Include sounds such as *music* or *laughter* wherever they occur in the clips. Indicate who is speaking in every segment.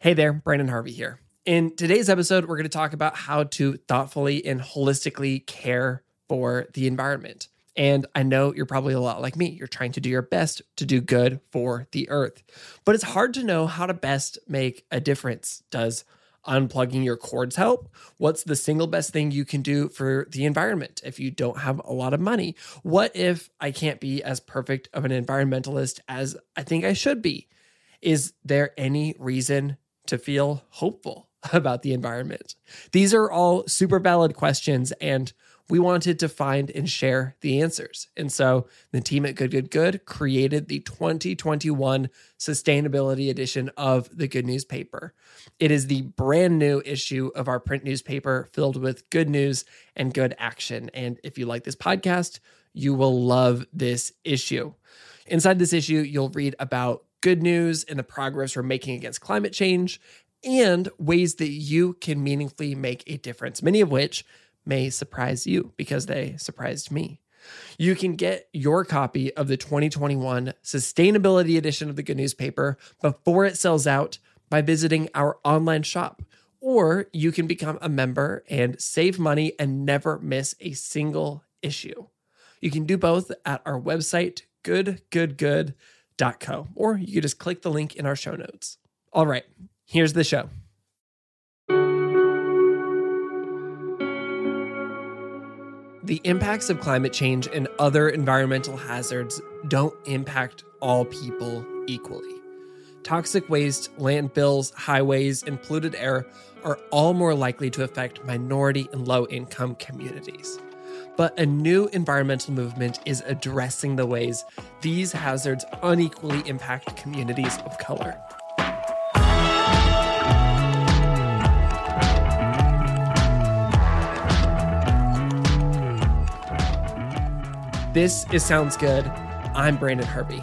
Speaker 1: Hey there, Brandon Harvey here. In today's episode, we're going to talk about how to thoughtfully and holistically care for the environment. And I know you're probably a lot like me. You're trying to do your best to do good for the earth. But it's hard to know how to best make a difference. Does unplugging your cords help? What's the single best thing you can do for the environment if you don't have a lot of money? What if I can't be as perfect of an environmentalist as I think I should be? Is there any reason to feel hopeful *laughs* about the environment? These are all super valid questions, and we wanted to find and share the answers. And so the team at Good Good Good created the 2021 Sustainability Edition of the Good Newspaper. It is the brand new issue of our print newspaper filled with good news and good action. And if you like this podcast, you will love this issue. Inside this issue, you'll read about good news and the progress we're making against climate change, and ways that you can meaningfully make a difference, many of which may surprise you because they surprised me. You can get your copy of the 2021 Sustainability Edition of the Good Newspaper before it sells out by visiting our online shop. Or you can become a member and save money and never miss a single issue. You can do both at our website, goodgoodgood.com Co. Or you could just click the link in our show notes. All right, here's the show. The impacts of climate change and other environmental hazards don't impact all people equally. Toxic waste, landfills, highways, and polluted air are all more likely to affect minority and low income communities but a new environmental movement is addressing the ways these hazards unequally impact communities of color. This is Sounds Good. I'm Brandon Harvey.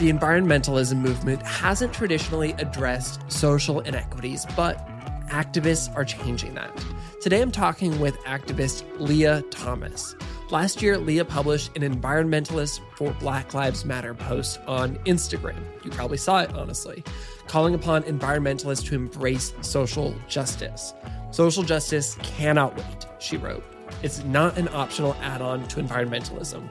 Speaker 1: The environmentalism movement hasn't traditionally addressed social inequities, but activists are changing that. Today I'm talking with activist Leah Thomas. Last year, Leah published an Environmentalist for Black Lives Matter post on Instagram. You probably saw it, honestly, calling upon environmentalists to embrace social justice. Social justice cannot wait, she wrote. It's not an optional add on to environmentalism.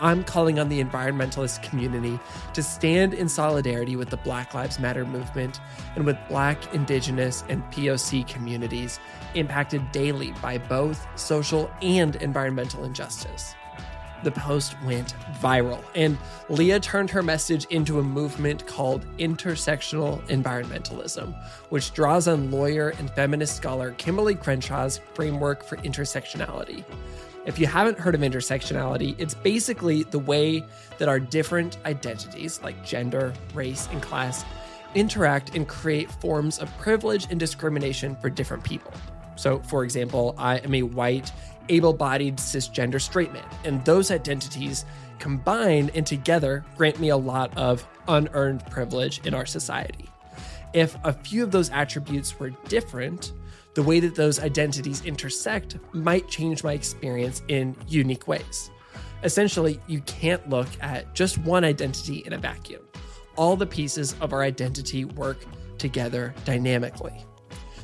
Speaker 1: I'm calling on the environmentalist community to stand in solidarity with the Black Lives Matter movement and with Black, Indigenous, and POC communities impacted daily by both social and environmental injustice. The post went viral, and Leah turned her message into a movement called intersectional environmentalism, which draws on lawyer and feminist scholar Kimberlé Crenshaw's framework for intersectionality. If you haven't heard of intersectionality, it's basically the way that our different identities, like gender, race, and class, interact and create forms of privilege and discrimination for different people. So, for example, I am a white, able bodied, cisgender straight man, and those identities combine and together grant me a lot of unearned privilege in our society. If a few of those attributes were different, the way that those identities intersect might change my experience in unique ways. Essentially, you can't look at just one identity in a vacuum. All the pieces of our identity work together dynamically.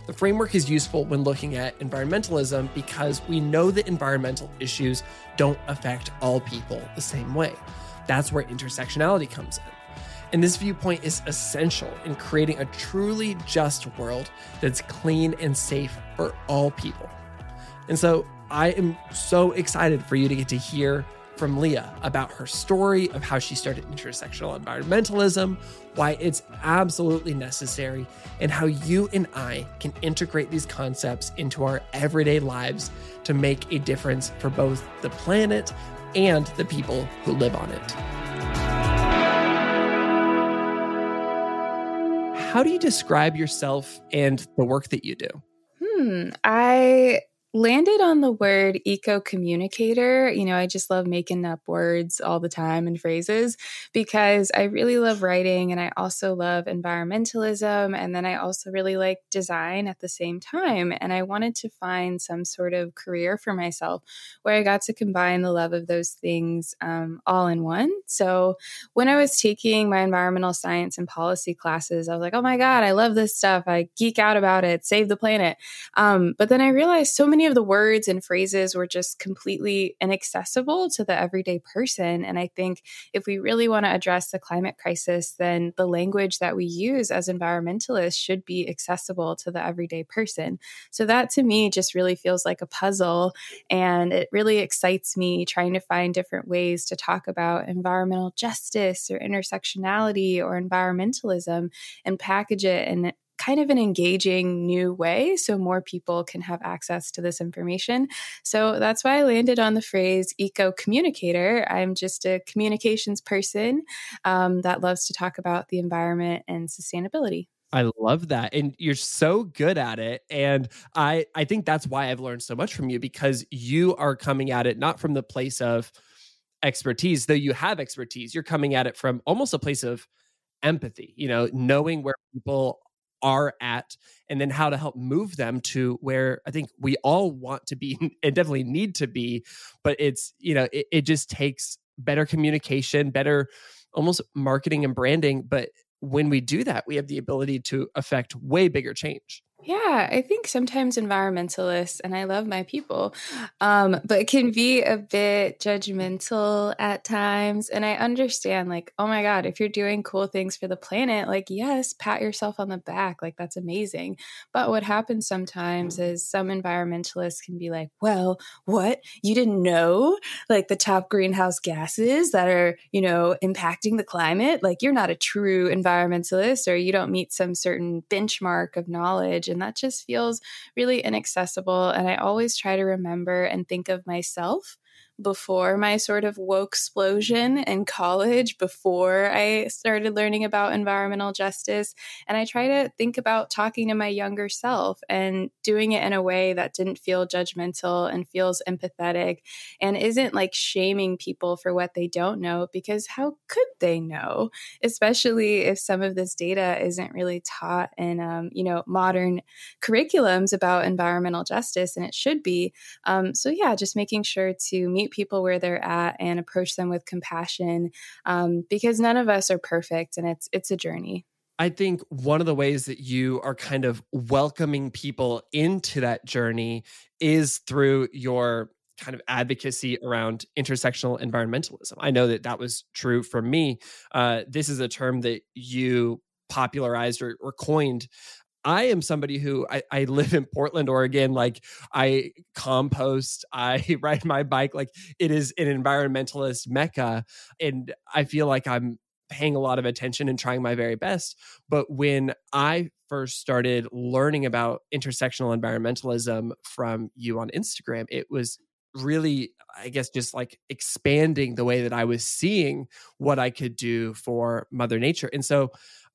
Speaker 1: The framework is useful when looking at environmentalism because we know that environmental issues don't affect all people the same way. That's where intersectionality comes in. And this viewpoint is essential in creating a truly just world that's clean and safe for all people. And so I am so excited for you to get to hear from Leah about her story of how she started intersectional environmentalism, why it's absolutely necessary, and how you and I can integrate these concepts into our everyday lives to make a difference for both the planet and the people who live on it. How do you describe yourself and the work that you do?
Speaker 2: Hmm. I landed on the word eco communicator. You know, I just love making up words all the time and phrases because I really love writing and I also love environmentalism. And then I also really like design at the same time. And I wanted to find some sort of career for myself where I got to combine the love of those things um, all in one. So when I was taking my environmental science and policy classes, I was like, oh my God, I love this stuff. I geek out about it, save the planet. Um, but then I realized so many many of the words and phrases were just completely inaccessible to the everyday person. And I think if we really want to address the climate crisis, then the language that we use as environmentalists should be accessible to the everyday person. So that to me just really feels like a puzzle. And it really excites me trying to find different ways to talk about environmental justice or intersectionality or environmentalism and package it in kind of an engaging new way so more people can have access to this information. So that's why I landed on the phrase eco communicator. I'm just a communications person um, that loves to talk about the environment and sustainability.
Speaker 1: I love that. And you're so good at it. And I I think that's why I've learned so much from you because you are coming at it not from the place of expertise, though you have expertise. You're coming at it from almost a place of empathy, you know, knowing where people are at and then how to help move them to where I think we all want to be *laughs* and definitely need to be. But it's, you know, it, it just takes better communication, better almost marketing and branding. But when we do that, we have the ability to affect way bigger change.
Speaker 2: Yeah, I think sometimes environmentalists, and I love my people, um, but can be a bit judgmental at times. And I understand, like, oh my God, if you're doing cool things for the planet, like, yes, pat yourself on the back. Like, that's amazing. But what happens sometimes is some environmentalists can be like, well, what? You didn't know, like, the top greenhouse gases that are, you know, impacting the climate? Like, you're not a true environmentalist or you don't meet some certain benchmark of knowledge and that just feels really inaccessible. And I always try to remember and think of myself before my sort of woke explosion in college, before I started learning about environmental justice. And I try to think about talking to my younger self and doing it in a way that didn't feel judgmental and feels empathetic and isn't like shaming people for what they don't know, because how could they know? Especially if some of this data isn't really taught in, um, you know, modern curriculums about environmental justice, and it should be. Um, so, yeah, just making sure to meet people where they're at and approach them with compassion um, because none of us are perfect and it's it's a journey
Speaker 1: I think one of the ways that you are kind of welcoming people into that journey is through your kind of advocacy around intersectional environmentalism. I know that that was true for me. Uh, this is a term that you popularized or, or coined I am somebody who I, I, live in Portland, Oregon. Like I compost, I *laughs* ride my bike. Like it is an environmentalist mecca. And I feel like I'm paying a lot of attention and trying my very best. But when I first started learning about intersectional environmentalism from you on Instagram, it was really i guess just like expanding the way that i was seeing what i could do for mother nature and so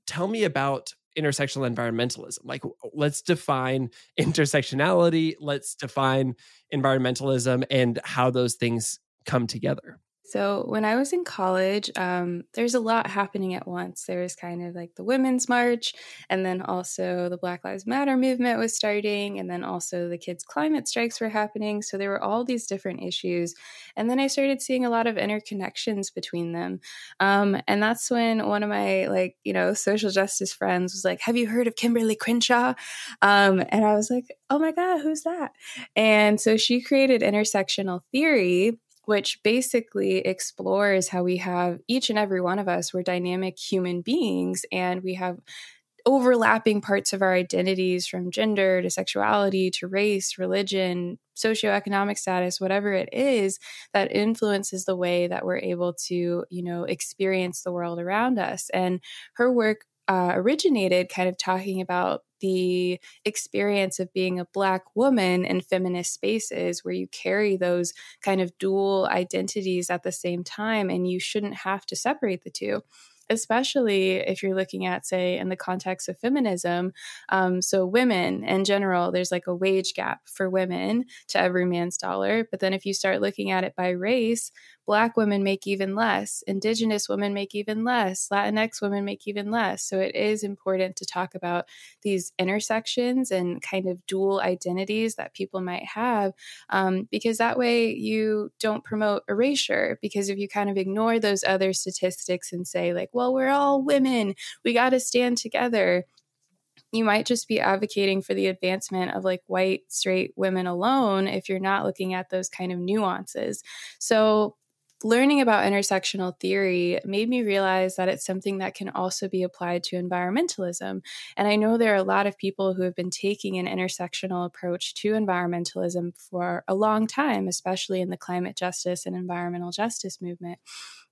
Speaker 1: tell me about intersectional environmentalism. Like, let's define *laughs* intersectionality, let's define environmentalism and how those things come together.
Speaker 2: So, when I was in college, um, there's a lot happening at once. There was kind of like the Women's March, and then also the Black Lives Matter movement was starting, and then also the kids' climate strikes were happening. So, there were all these different issues. And then I started seeing a lot of interconnections between them. Um, and that's when one of my, like, you know, social justice friends was like, Have you heard of Kimberlé Crenshaw? Um, and I was like, Oh my God, who's that? And so she created intersectional theory which basically explores how we have each and every one of us, we're dynamic human beings and we have overlapping parts of our identities from gender to sexuality to race, religion, socioeconomic status, whatever it is that influences the way that we're able to, you know, experience the world around us. And her work uh, originated kind of talking about the experience of being a Black woman in feminist spaces where you carry those kind of dual identities at the same time and you shouldn't have to separate the two. Especially if you're looking at, say, in the context of feminism. Um, so, women in general, there's like a wage gap for women to every man's dollar. But then if you start looking at it by race, Black women make even less, Indigenous women make even less, Latinx women make even less. So it is important to talk about these intersections and kind of dual identities that people might have, um, because that way you don't promote erasure. Because if you kind of ignore those other statistics and say, like, well, we're all women, we got to stand together you might just be advocating for the advancement of like white straight women alone if you're not looking at those kind of nuances. So learning about intersectional theory made me realize that it's something that can also be applied to environmentalism. And I know there are a lot of people who have been taking an intersectional approach to environmentalism for a long time, especially in the climate justice and environmental justice movement.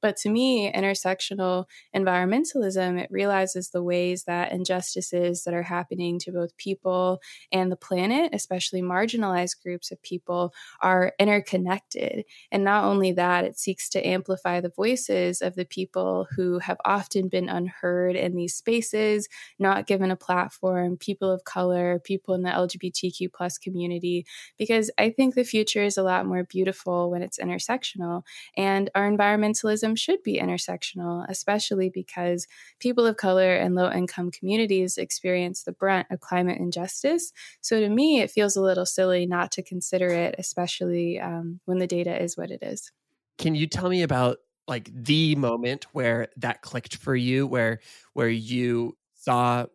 Speaker 2: But to me, intersectional environmentalism, it realizes the ways that injustices that are happening to both people and the planet, especially marginalized groups of people, are interconnected. And not only that, it seeks to amplify the voices of the people who have often been unheard in these spaces, not given a platform, people of color, people in the LGBTQ plus community, because I think the future is a lot more beautiful when it's intersectional. And our environmentalism should be intersectional, especially because people of color and low income communities experience the brunt of climate injustice. So to me, it feels a little silly not to consider it, especially um, when the data is what it is.
Speaker 1: Can you tell me about like the moment where that clicked for you, where where you saw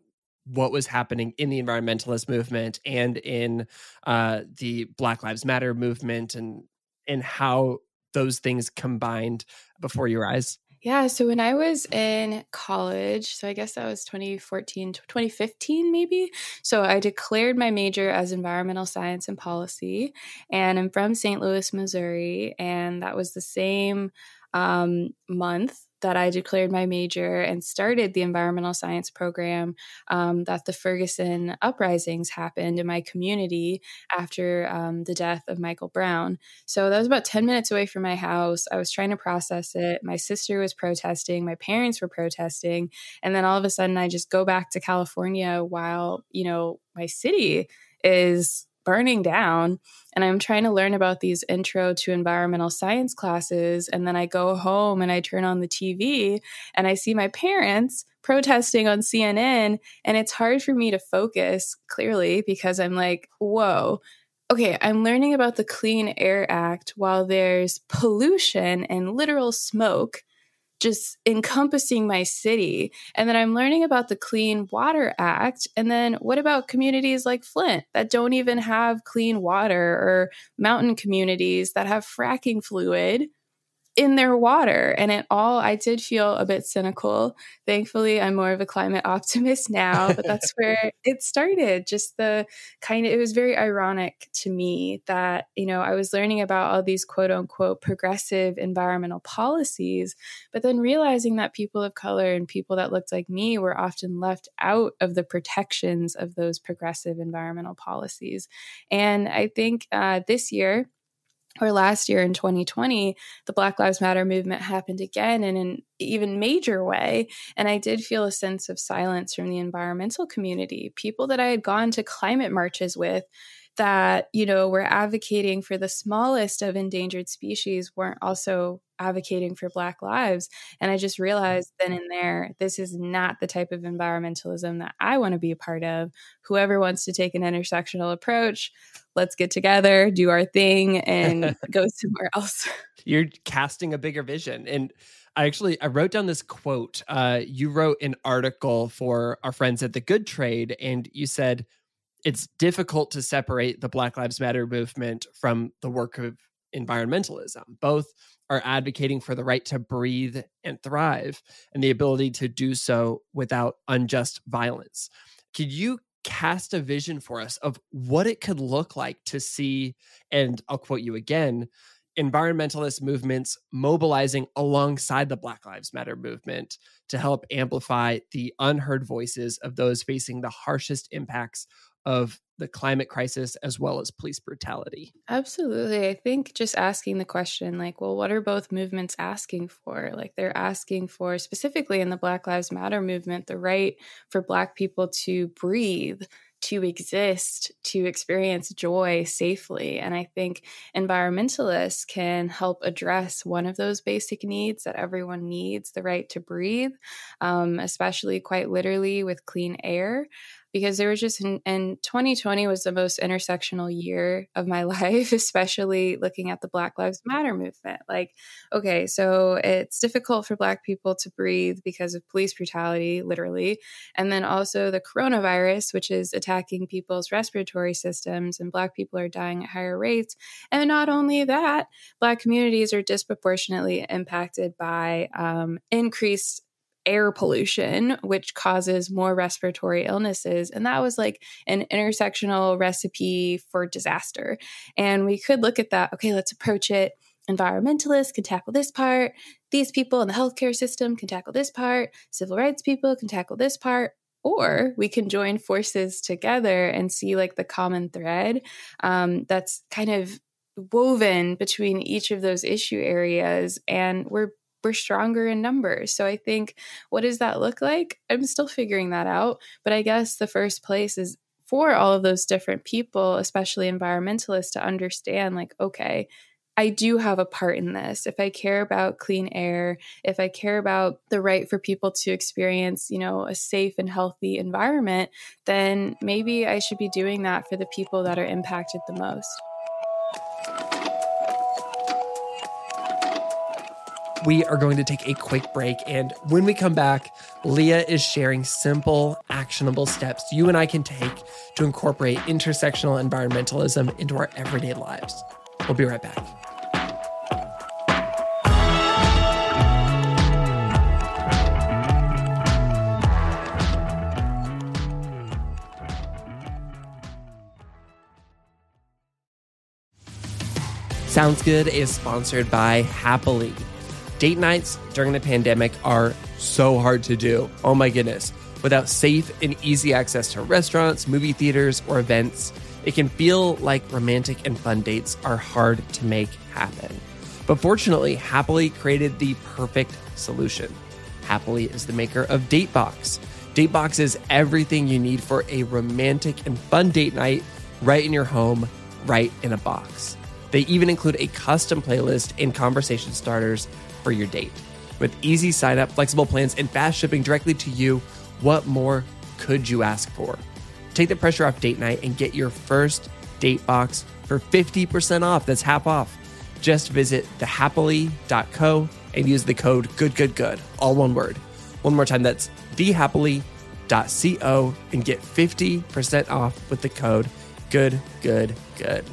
Speaker 1: what was happening in the environmentalist movement and in uh, the Black Lives Matter movement, and and how those things combined before your eyes?
Speaker 2: Yeah, so when I was in college, so I guess that was 2014, 2015 maybe. So I declared my major as environmental science and policy, and I'm from St. Louis, Missouri, and that was the same um, month that I declared my major and started the environmental science program um, that the Ferguson uprisings happened in my community after um, the death of Michael Brown. So that was about 10 minutes away from my house. I was trying to process it. My sister was protesting, my parents were protesting. And then all of a sudden, I just go back to California while, you know, my city is burning down and I'm trying to learn about these intro to environmental science classes. And then I go home and I turn on the TV and I see my parents protesting on CNN. And it's hard for me to focus clearly because I'm like, whoa. Okay, I'm learning about the Clean Air Act while there's pollution and literal smoke just encompassing my city. And then I'm learning about the Clean Water Act. And then what about communities like Flint that don't even have clean water or mountain communities that have fracking fluid? In their water. And it all, I did feel a bit cynical. Thankfully, I'm more of a climate *laughs* optimist now, but that's *laughs* where it started. Just the kind of, it was very ironic to me that, you know, I was learning about all these quote unquote progressive environmental policies, but then realizing that people of color and people that looked like me were often left out of the protections of those progressive environmental policies. And I think uh, this year, or last year in 2020, the Black Lives Matter movement happened again in an even major way. And I did feel a sense of silence from the environmental community. People that I had gone to climate marches with that, you know, were advocating for the smallest of endangered species weren't also advocating for Black lives. And I just realized then and there, this is not the type of environmentalism that I want to be a part of. Whoever wants to take an intersectional approach, let's get together, do our thing, and *laughs* go somewhere else.
Speaker 1: You're casting a bigger vision. And I actually I wrote down this quote. Uh, you wrote an article for our friends at the Good Trade, and you said it's difficult to separate the Black Lives Matter movement from the work of environmentalism. Both are advocating for the right to breathe and thrive and the ability to do so without unjust violence. Could you cast a vision for us of what it could look like to see, and I'll quote you again, environmentalist movements mobilizing alongside the Black Lives Matter movement to help amplify the unheard voices of those facing the harshest impacts of the climate crisis as well as police brutality.
Speaker 2: Absolutely. I think just asking the question, like, well, what are both movements asking for? Like, they're asking for, specifically in the Black Lives Matter movement, the right for Black people to breathe to exist, to experience joy safely. And I think environmentalists can help address one of those basic needs that everyone needs the right to breathe, um, especially quite literally with clean air because there was just in, and 2020 was the most intersectional year of my *laughs* life especially looking at the black lives matter movement. Like okay so it's difficult for black people to breathe because of police brutality literally and then also the coronavirus which is attacking people's respiratory systems and black people are dying at higher rates. And not only that black communities are disproportionately impacted by um, increased air pollution, which causes more respiratory illnesses. And that was like an intersectional recipe for disaster. And we could look at that. Okay, let's approach it. Environmentalists can tackle this part. These people in the healthcare system can tackle this part. Civil rights people can tackle this part. Or we can join forces together and see like the common thread um, that's kind of woven between each of those issue areas. And we're we're stronger in numbers. So I think what does that look like? I'm still figuring that out. But I guess the first place is for all of those different people, especially environmentalists, to understand like, okay, I do have a part in this. If I care about clean air, if I care about the right for people to experience, you know, a safe and healthy environment, then maybe I should be doing that for the people that are impacted the most.
Speaker 1: We are going to take a quick break. And when we come back, Leah is sharing simple, actionable steps you and I can take to incorporate intersectional environmentalism into our everyday lives. We'll be right back. Sounds Good is sponsored by Happily. Date nights during the pandemic are so hard to do. Oh my goodness. Without safe and easy access to restaurants, movie theaters, or events, it can feel like romantic and fun dates are hard to make happen. But fortunately, Happily created the perfect solution. Happily is the maker of Datebox. Datebox is everything you need for a romantic and fun date night right in your home, right in a box. They even include a custom playlist and conversation starters for your date. With easy sign up, flexible plans, and fast shipping directly to you, what more could you ask for? Take the pressure off date night and get your first date box for 50% off. That's half off. Just visit thehappily.co and use the code GOODGOODGOOD, all one word. One more time, that's thehappily.co and get 50% off with the code GOODGOODGOOD.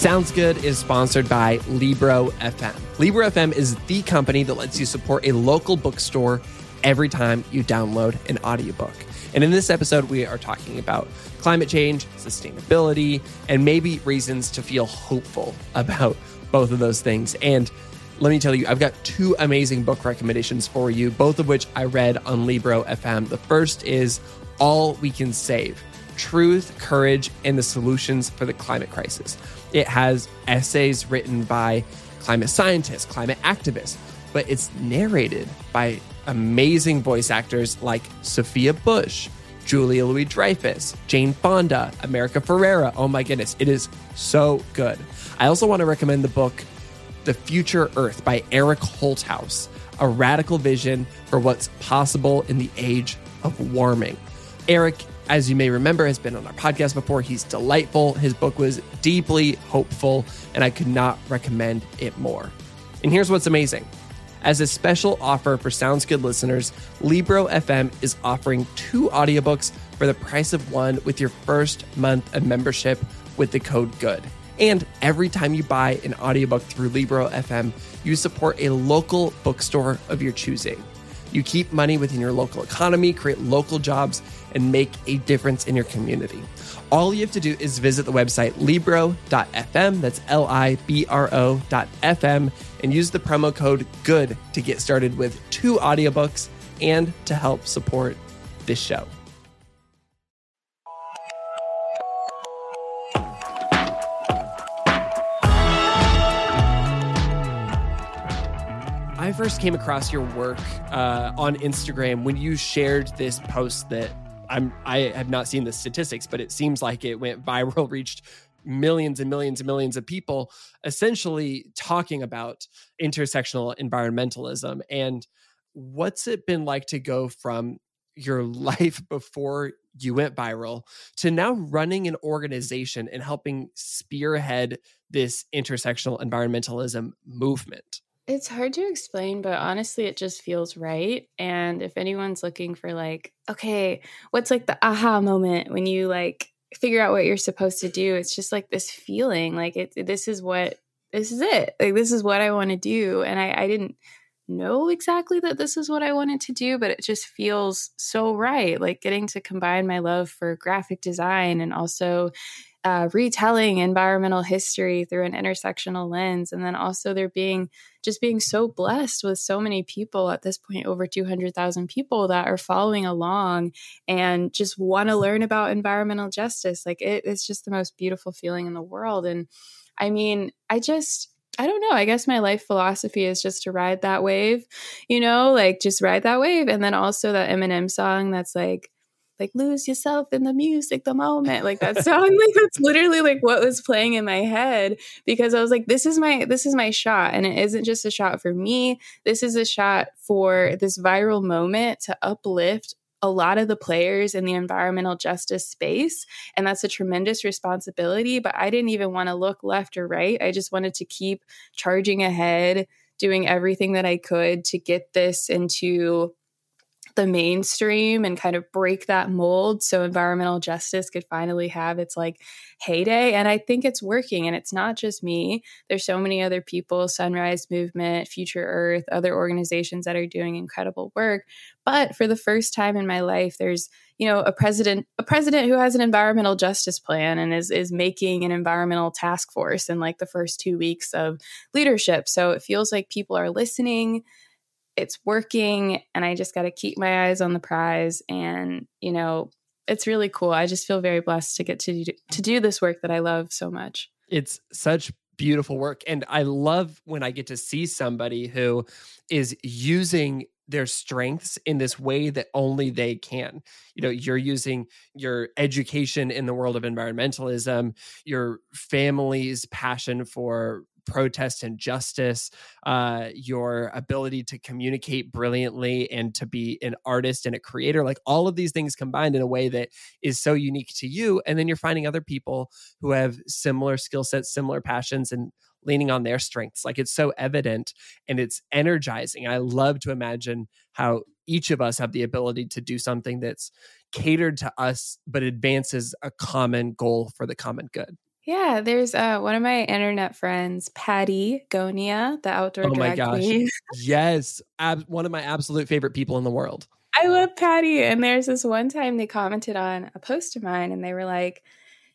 Speaker 1: Sounds Good is sponsored by Libro FM. Libro FM is the company that lets you support a local bookstore every time you download an audiobook. And in this episode, we are talking about climate change, sustainability, and maybe reasons to feel hopeful about both of those things. And let me tell you, I've got two amazing book recommendations for you, both of which I read on Libro FM. The first is All We Can Save Truth, Courage, and the Solutions for the Climate Crisis. It has essays written by climate scientists, climate activists, but it's narrated by amazing voice actors like Sophia Bush, Julia Louis Dreyfus, Jane Fonda, America Ferrera. Oh my goodness, it is so good. I also want to recommend the book The Future Earth by Eric Holthaus, a radical vision for what's possible in the age of warming. Eric as you may remember, has been on our podcast before. He's delightful. His book was deeply hopeful, and I could not recommend it more. And here's what's amazing. As a special offer for Sounds Good listeners, Libro FM is offering two audiobooks for the price of one with your first month of membership with the code GOOD. And every time you buy an audiobook through Libro FM, you support a local bookstore of your choosing. You keep money within your local economy, create local jobs, and make a difference in your community. All you have to do is visit the website libro.fm, that's L I B R O.fm, and use the promo code GOOD to get started with two audiobooks and to help support this show. I first came across your work uh, on Instagram when you shared this post that I'm I have not seen the statistics, but it seems like it went viral, *laughs* reached millions and millions and millions of people, essentially talking about intersectional environmentalism. And what's it been like to go from your *laughs* life before you went viral to now running an organization and helping spearhead this intersectional environmentalism movement?
Speaker 2: It's hard to explain, but honestly, it just feels right. And if anyone's looking for, like, okay, what's like the aha moment when you like figure out what you're supposed to do, it's just like this feeling like it, this is what, this is it. Like, this is what I want to do. And I, I didn't know exactly that this is what I wanted to do, but it just feels so right. Like getting to combine my love for graphic design and also uh, retelling environmental history through an intersectional lens and then also there being just being so blessed with so many people at this point over 200,000 people that are following along and just want to learn about environmental justice like it, it's just the most beautiful feeling in the world and i mean i just I don't know. I guess my life philosophy is just to ride that wave, you know, like just ride that wave. And then also that Eminem song that's like, like lose yourself in the music the moment like that song *laughs* like that's literally like what was playing in my head because i was like this is my this is my shot and it isn't just a shot for me this is a shot for this viral moment to uplift a lot of the players in the environmental justice space. And that's a tremendous responsibility. But I didn't even want to look left or right. I just wanted to keep charging ahead, doing everything that I could to get this into the mainstream and kind of break that mold so environmental justice could finally have its like heyday. And i think it's working and it's not just me. There's so many other people sunrise movement future earth other organizations that are doing incredible work. But for the first time in my life there's you know a president a president who has an environmental justice plan and is is making an environmental task force in like the first 2 weeks of leadership. So it feels like people are listening it's working and I just got to keep my eyes on the prize and you know it's really cool. I just feel very blessed to get to do, to do this work that I love so much.
Speaker 1: It's such beautiful work and I love when I get to see somebody who is using their strengths in this way that only they can. You know, you're using your education in the world of environmentalism, your family's passion for protest and justice, uh, your ability to communicate brilliantly and to be an artist and a creator, like all of these things combined in a way that is so unique to you. And then you're finding other people who have similar skill sets, similar passions, and leaning on their strengths. Like it's so evident and it's energizing. I love to imagine how each of us have the ability to do something that's catered to us, but advances a common goal for the common good.
Speaker 2: Yeah, there's uh, one of my internet friends, Pattie Gonia, the outdoor oh drag queen. *laughs*
Speaker 1: yes, ab- one of my absolute favorite people in the world.
Speaker 2: I love Pattie. And there's this one time they commented on a post of mine, and they were like,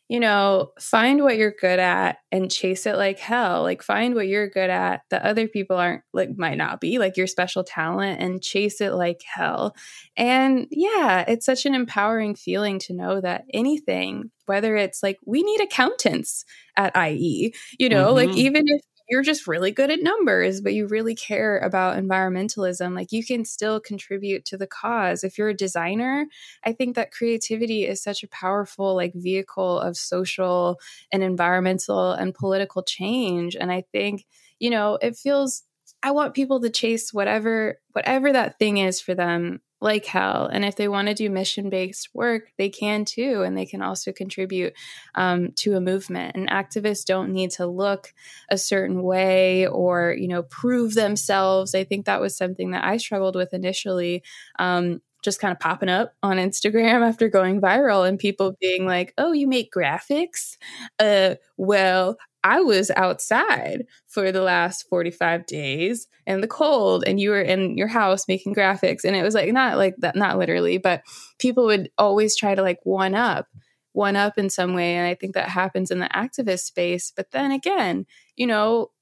Speaker 2: you know, find what you're good at and chase it like hell. Like find what you're good at that other people aren't like might not be, like your special talent and chase it like hell. And yeah, it's such an empowering feeling to know that anything, whether it's like we need accountants at IE, you know, mm-hmm. like even if you're just really good at numbers, but you really care about environmentalism, like you can still contribute to the cause. If you're a designer, I think that creativity is such a powerful like vehicle of social and environmental and political change. And I think, you know, it feels I want people to chase whatever whatever that thing is for them like hell. And if they want to do mission based work, they can too. And they can also contribute um, to a movement. And activists don't need to look a certain way or, you know, prove themselves. I think that was something that I struggled with initially. Um, just kind of popping up on Instagram *laughs* after going viral and people being like, "Oh, you make graphics?" Uh, well, I was outside for the last 45 days in the cold and you were in your house making graphics and it was like not like that not literally, but people would always try to like one up one up in some way and I think that happens in the activist space. But then again, you know,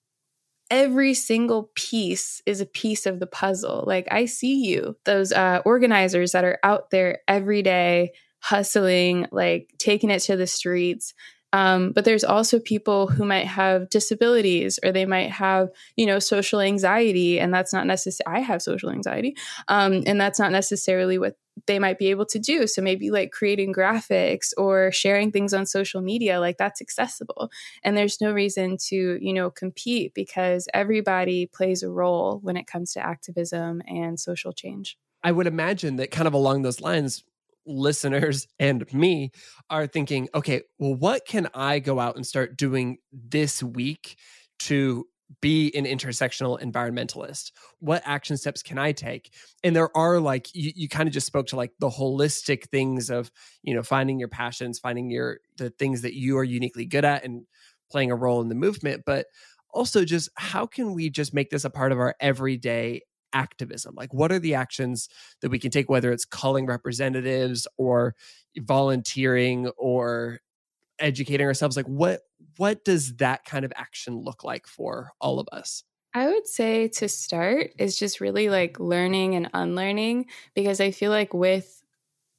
Speaker 2: every single piece is a piece of the puzzle. Like I see you, those uh, organizers that are out there every day hustling, like taking it to the streets. Um, but there's also people who might have disabilities or they might have, you know, social anxiety. And that's not necessarily, I have social anxiety. Um, and that's not necessarily what they might be able to do. So maybe like creating graphics or sharing things on social media, like that's accessible. And there's no reason to, you know, compete because everybody plays a role when it comes to activism and social change.
Speaker 1: I would imagine that kind of along those lines, listeners and me are thinking, okay, well, what can I go out and start doing this week to be an intersectional environmentalist? What action steps can I take? And there are like you, you kind of just spoke to like the holistic things of, you know, finding your passions, finding your the things that you are uniquely good at and playing a role in the movement, but also just how can we just make this a part of our everyday activism? Like, what are the actions that we can take, whether it's calling representatives or volunteering or educating ourselves? Like, what what does that kind of action look like for all of us?
Speaker 2: I would say to start is just really like learning and unlearning because I feel like with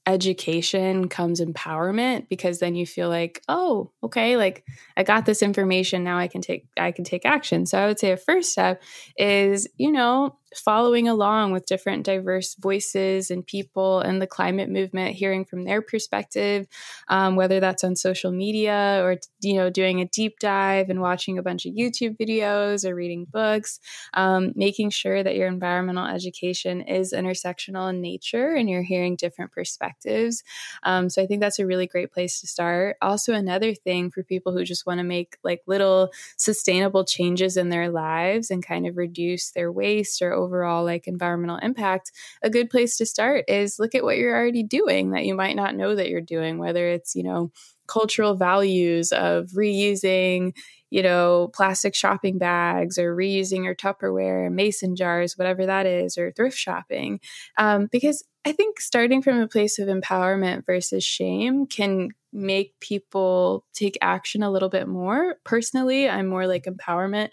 Speaker 2: education comes empowerment because then you feel like oh okay like i got this information now i can take i can take action so i would say a first step is you know following along with different diverse voices and people in the climate movement, hearing from their perspective, um, whether that's on social media or you know doing a deep dive and watching a bunch of YouTube videos or reading books, um, making sure that your environmental education is intersectional in nature and you're hearing different perspectives. Um, so I think that's a really great place to start. Also, another thing for people who just want to make like little sustainable changes in their lives and kind of reduce their waste or overall like environmental impact, a good place to start is look at what you're already doing that you might not know that you're doing, whether it's, you know, cultural values of reusing, you know, plastic shopping bags or reusing your Tupperware, mason jars, whatever that is, or thrift shopping. Um, because I think starting from a place of empowerment versus shame can make people take action a little bit more. Personally, I'm more like empowerment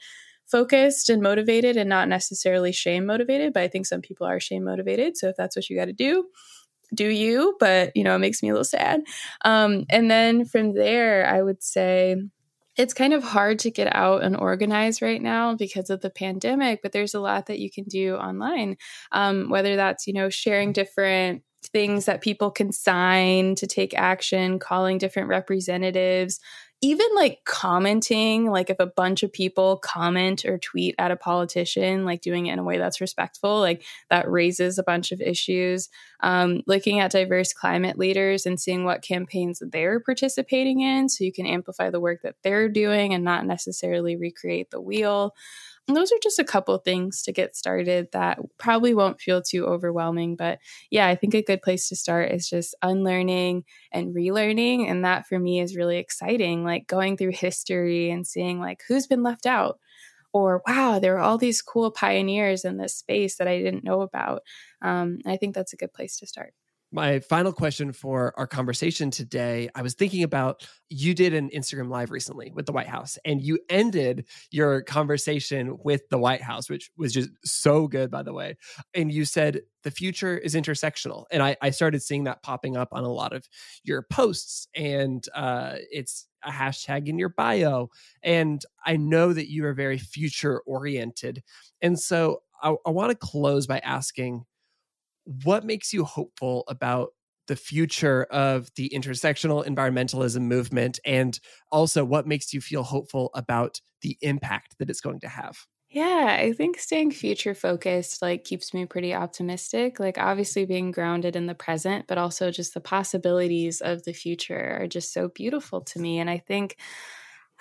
Speaker 2: focused and motivated and not necessarily shame motivated, but I think some people are shame motivated. So if that's what you got to do, do you, but you know, it makes me a little sad. Um, and then from there, I would say it's kind of hard to get out and organize right now because of the pandemic, but there's a lot that you can do online. Um, whether that's, you know, sharing different things that people can sign to take action, calling different representatives, even like commenting, like if a bunch of people comment or tweet at a politician, like doing it in a way that's respectful, like that raises a bunch of issues. Um, looking at diverse climate leaders and seeing what campaigns they're participating in so you can amplify the work that they're doing and not necessarily recreate the wheel. And those are just a couple things to get started that probably won't feel too overwhelming. But yeah, I think a good place to start is just unlearning and relearning. And that for me is really exciting, like going through history and seeing like who's been left out. Or wow, there are all these cool pioneers in this space that I didn't know about. Um, I think that's a good place to start
Speaker 1: my final question for our conversation today i was thinking about you did an instagram live recently with the white house and you ended your conversation with the white house which was just so good by the way and you said the future is intersectional and i, I started seeing that popping up on a lot of your posts and uh, it's a hashtag in your bio and i know that you are very future oriented and so I, I want to close by asking what makes you hopeful about the future of the intersectional environmentalism movement and also what makes you feel hopeful about the impact that it's going to have
Speaker 2: yeah, I think staying future focused like keeps me pretty optimistic. Like obviously being grounded in the present, but also just the possibilities of the future are just so beautiful to me. And I think,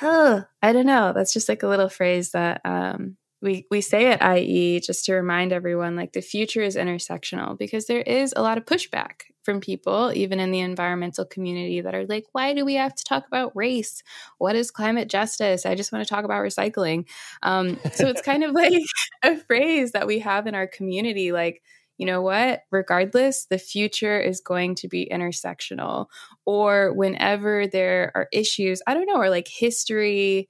Speaker 2: oh, *sighs* I don't know, that's just like a little phrase that um we we say at IE just to remind everyone like the future is intersectional because there is a lot of pushback from people even in the environmental community that are like why do we have to talk about race? What is climate justice? I just want to talk about recycling. Um, so it's kind of *laughs* like a phrase that we have in our community like you know what? Regardless the future is going to be intersectional. Or whenever there are issues i don't know or like history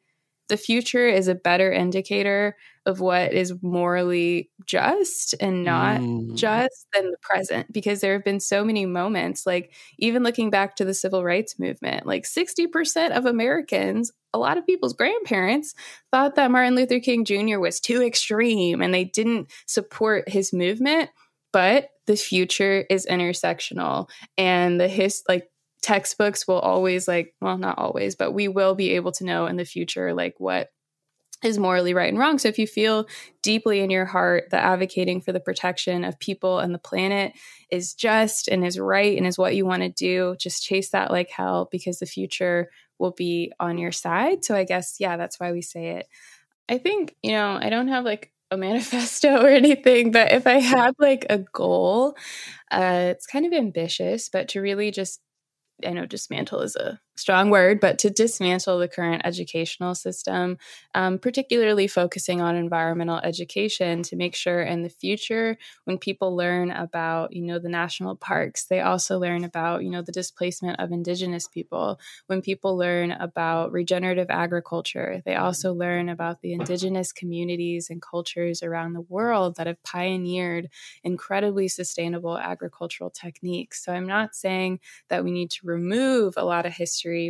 Speaker 2: the future is a better indicator of what is morally just and not mm. just than the present because there have been so many moments like even looking back to the civil rights movement like 60% of Americans a lot of people's grandparents thought that Martin Luther King Jr. was too extreme and they didn't support his movement but the future is intersectional and the his like textbooks will always like well not always but we will be able to know in the future like what is morally right and wrong. So if you feel deeply in your heart that advocating for the protection of people and the planet is just and is right and is what you want to do just chase that like hell because the future will be on your side. So i guess yeah that's why we say it. I think you know i don't have like a *laughs* manifesto or anything, but if I had like a goal, uh, it's kind of ambitious, but to really just I know dismantle is a strong word, but to dismantle the current educational system, um, particularly focusing on environmental education to make sure in the future when people learn about, you know, the national parks, they also learn about, you know, the displacement of indigenous people. When people learn about regenerative agriculture, they also learn about the indigenous communities and cultures around the world that have pioneered incredibly sustainable agricultural techniques. So I'm not saying that we need to remove a lot of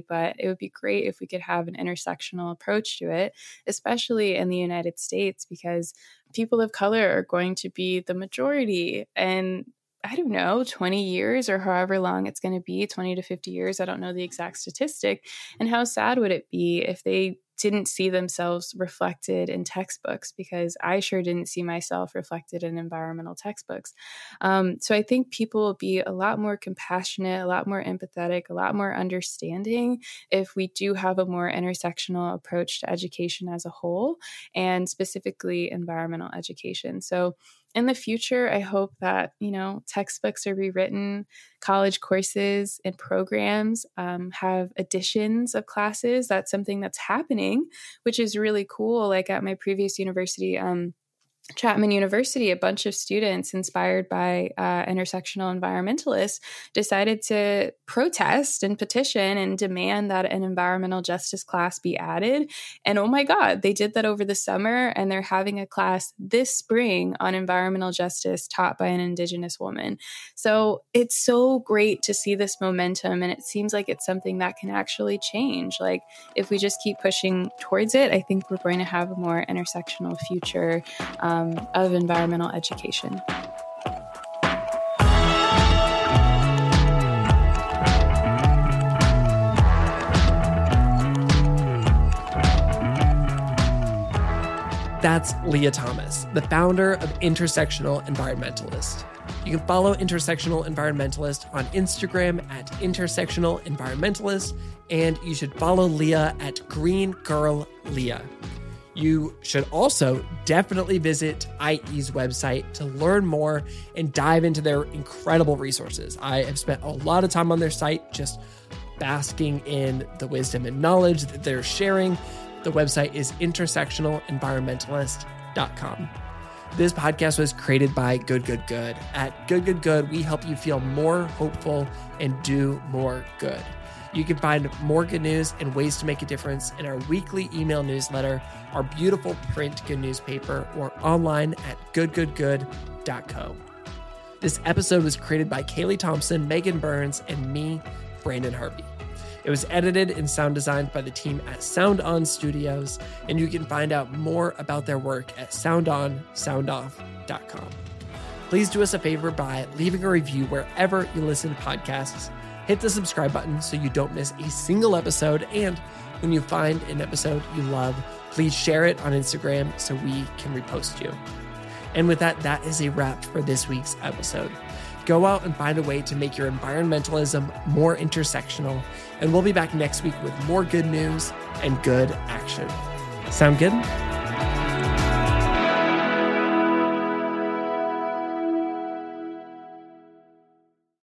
Speaker 2: but it would be great if we could have an intersectional approach to it, especially in the United States, because people of color are going to be the majority. And I don't know, 20 years or however long it's going to be 20 to 50 years. I don't know the exact statistic. And how sad would it be if they didn't see themselves reflected in textbooks because I sure didn't see myself reflected in environmental textbooks. Um, so I think people will be a lot more compassionate, a lot more empathetic, a lot more understanding if we do have a more intersectional approach to education as a whole and specifically environmental education. So in the future, I hope that, you know, textbooks are rewritten, college courses and programs um, have additions of classes. That's something that's happening, which is really cool. Like at my previous university, um, Chapman University, a bunch of students inspired by uh, intersectional environmentalists decided to protest and petition and demand that an environmental justice class be added. And oh my God, they did that over the summer, and they're having a class this spring on environmental justice taught by an Indigenous woman. So it's so great to see this momentum, and it seems like it's something that can actually change. Like, if we just keep pushing towards it, I think we're going to have a more intersectional future. Um, um, of environmental education.
Speaker 1: That's Leah Thomas, the founder of Intersectional Environmentalist. You can follow Intersectional Environmentalist on Instagram at Intersectional Environmentalist, and you should follow Leah at Green Girl Leah. You should also definitely visit IE's website to learn more and dive into their incredible resources. I have spent a lot of time on their site just basking in the wisdom and knowledge that they're sharing. The website is intersectionalenvironmentalist.com. This podcast was created by Good Good Good. At Good Good Good, we help you feel more hopeful and do more good. You can find more good news and ways to make a difference in our weekly email newsletter, our beautiful print good newspaper, or online at goodgoodgood.co. This episode was created by Kaylee Thompson, Megan Burns, and me, Brandon Harvey. It was edited and sound designed by the team at Sound On Studios, and you can find out more about their work at soundonsoundoff.com. Please do us a favor by leaving a review wherever you listen to podcasts hit the subscribe button so you don't miss a single episode. And when you find an episode you love, please share it on Instagram so we can repost you. And with that, that is a wrap for this week's episode. Go out and find a way to make your environmentalism more intersectional. And we'll be back next week with more good news and good action. Sound good?